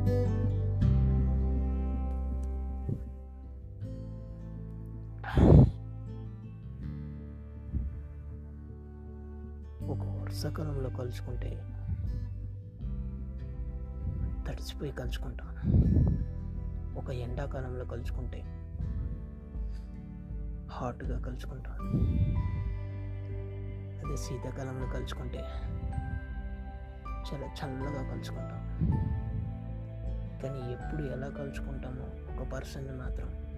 ఒక వర్షాకాలంలో కలుసుకుంటే తడిసిపోయి కలుసుకుంటాను ఒక ఎండాకాలంలో కలుసుకుంటే హాట్గా కలుసుకుంటాను అదే శీతాకాలంలో కలుసుకుంటే చాలా చల్లగా కలుసుకుంటాం. కానీ ఎప్పుడు ఎలా కలుసుకుంటామో ఒక పర్సన్ మాత్రం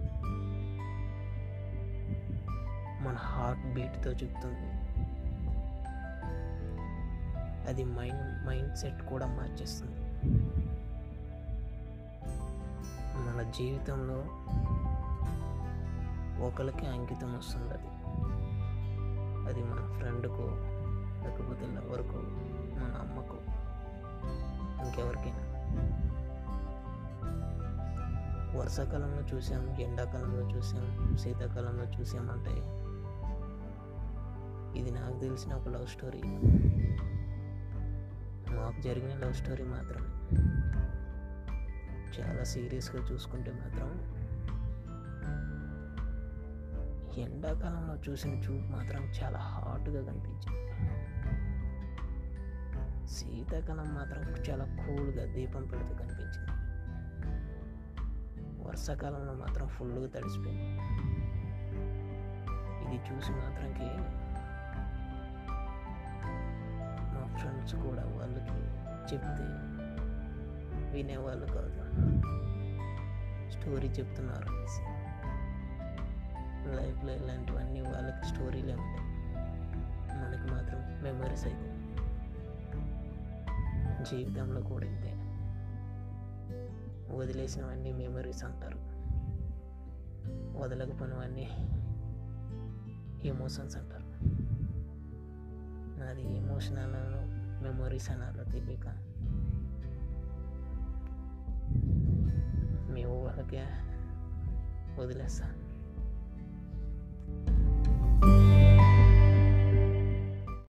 మన హార్ట్ బీట్తో చెప్తుంది. అది మైండ్ మైండ్ సెట్ కూడా మార్చేస్తుంది. మన జీవితంలో ఒకరికి అంకితం వస్తుంది అది. అది మన ఫ్రెండ్కు లేకపోతే ఎవరికో మన అమ్మకు. వర్షాకాలంలో చూసాం ఎండాకాలంలో చూసాం శీతాకాలంలో చూసామంటే ఇది నాకు తెలిసిన ఒక లవ్ స్టోరీ. మాకు జరిగిన లవ్ స్టోరీ మాత్రం చాలా సీరియస్గా చూసుకుంటే మాత్రం ఎండాకాలంలో చూసిన చూపు మాత్రం చాలా హాట్గా కనిపించింది. శీతాకాలం మాత్రం చాలా కూల్గా దీపం పెడుతూ కనిపించింది. వర్షాకాలంలో మాత్రం ఫుల్గా తడిసిపోయింది. ఇది చూసి మాత్రంకి మా ఫ్రెండ్స్ కూడా వాళ్ళకి చెప్తే వినేవాళ్ళు కాదు. స్టోరీ చెప్తున్నారు అనేసి. లైఫ్లో ఇలాంటివన్నీ వాళ్ళకి స్టోరీలే ఉంటాయి మనకి మాత్రం మెమరీస్ అయితే జీవితంలో కూడా ఇంతే. వదిలేసినవన్నీ మెమరీస్ అంటారు. వదలకపోయినవన్నీ ఎమోషన్స్ అంటారు. నాది ఎమోషనల్ మెమరీస్ అనాలో తెలియక మేము వాళ్ళకే వదిలేస్తాను